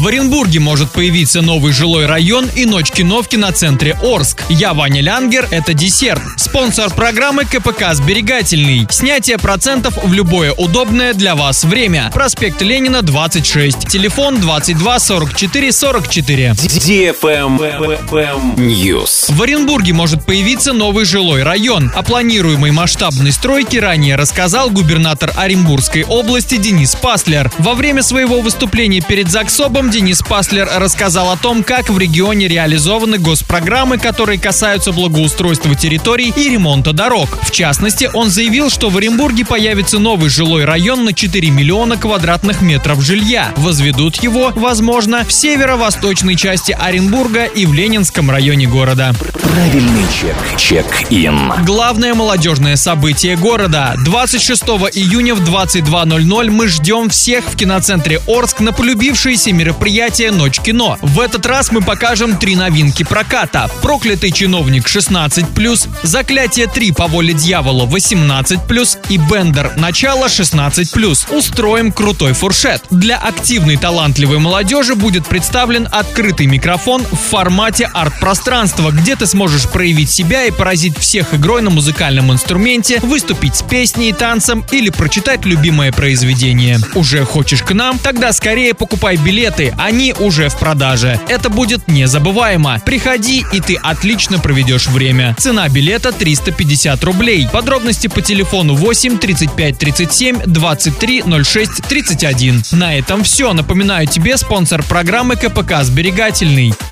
В Оренбурге может появиться новый жилой район и ночь кино в киноцентре Орск. Я Ваня Лянгер, это десерт. Спонсор программы КПК «Сберегательный». Снятие процентов в любое удобное для вас время. Проспект Ленина, 26. Телефон 22 44 44. News. В Оренбурге может появиться новый жилой район. О планируемой масштабной стройке ранее рассказал губернатор Оренбургской области Денис Паслер. Во время своего выступления перед ЗАГСОБом Денис Паслер рассказал о том, как в регионе реализованы госпрограммы, которые касаются благоустройства территорий и ремонта дорог. В частности, он заявил, что в Оренбурге появится новый жилой район на 4 миллиона квадратных метров жилья. Возведут его, возможно, в северо-восточной части Оренбурга и в Ленинском районе города. Правильный чек. Чек-ин. Главное молодежное событие города. 26 июня в 22.00 мы ждем всех в киноцентре Орск на полюбившееся мероприятие «Ночь кино». В этот раз мы покажем три новинки проката. «Проклятый чиновник» 16+, «Заклятие 3 по воле дьявола» 18+, и «Бендер. Начало» 16+. Устроим крутой фуршет. Для активной талантливой молодежи будет представлен открытый микрофон в формате арт-пространства, где ты сможешь проявить себя и поразить всех игрой на музыкальном инструменте, выступить с песней и танцем или прочитать любимое произведение. Уже хочешь к нам? Тогда скорее покупай билеты, они уже в продаже. Это будет незабываемо. Приходи, и ты отлично проведешь время. Цена билета 350 рублей. Подробности по телефону 8 35 37 23 06 31. На этом все. Напоминаю тебе спонсор программы КПК «Сберегательный».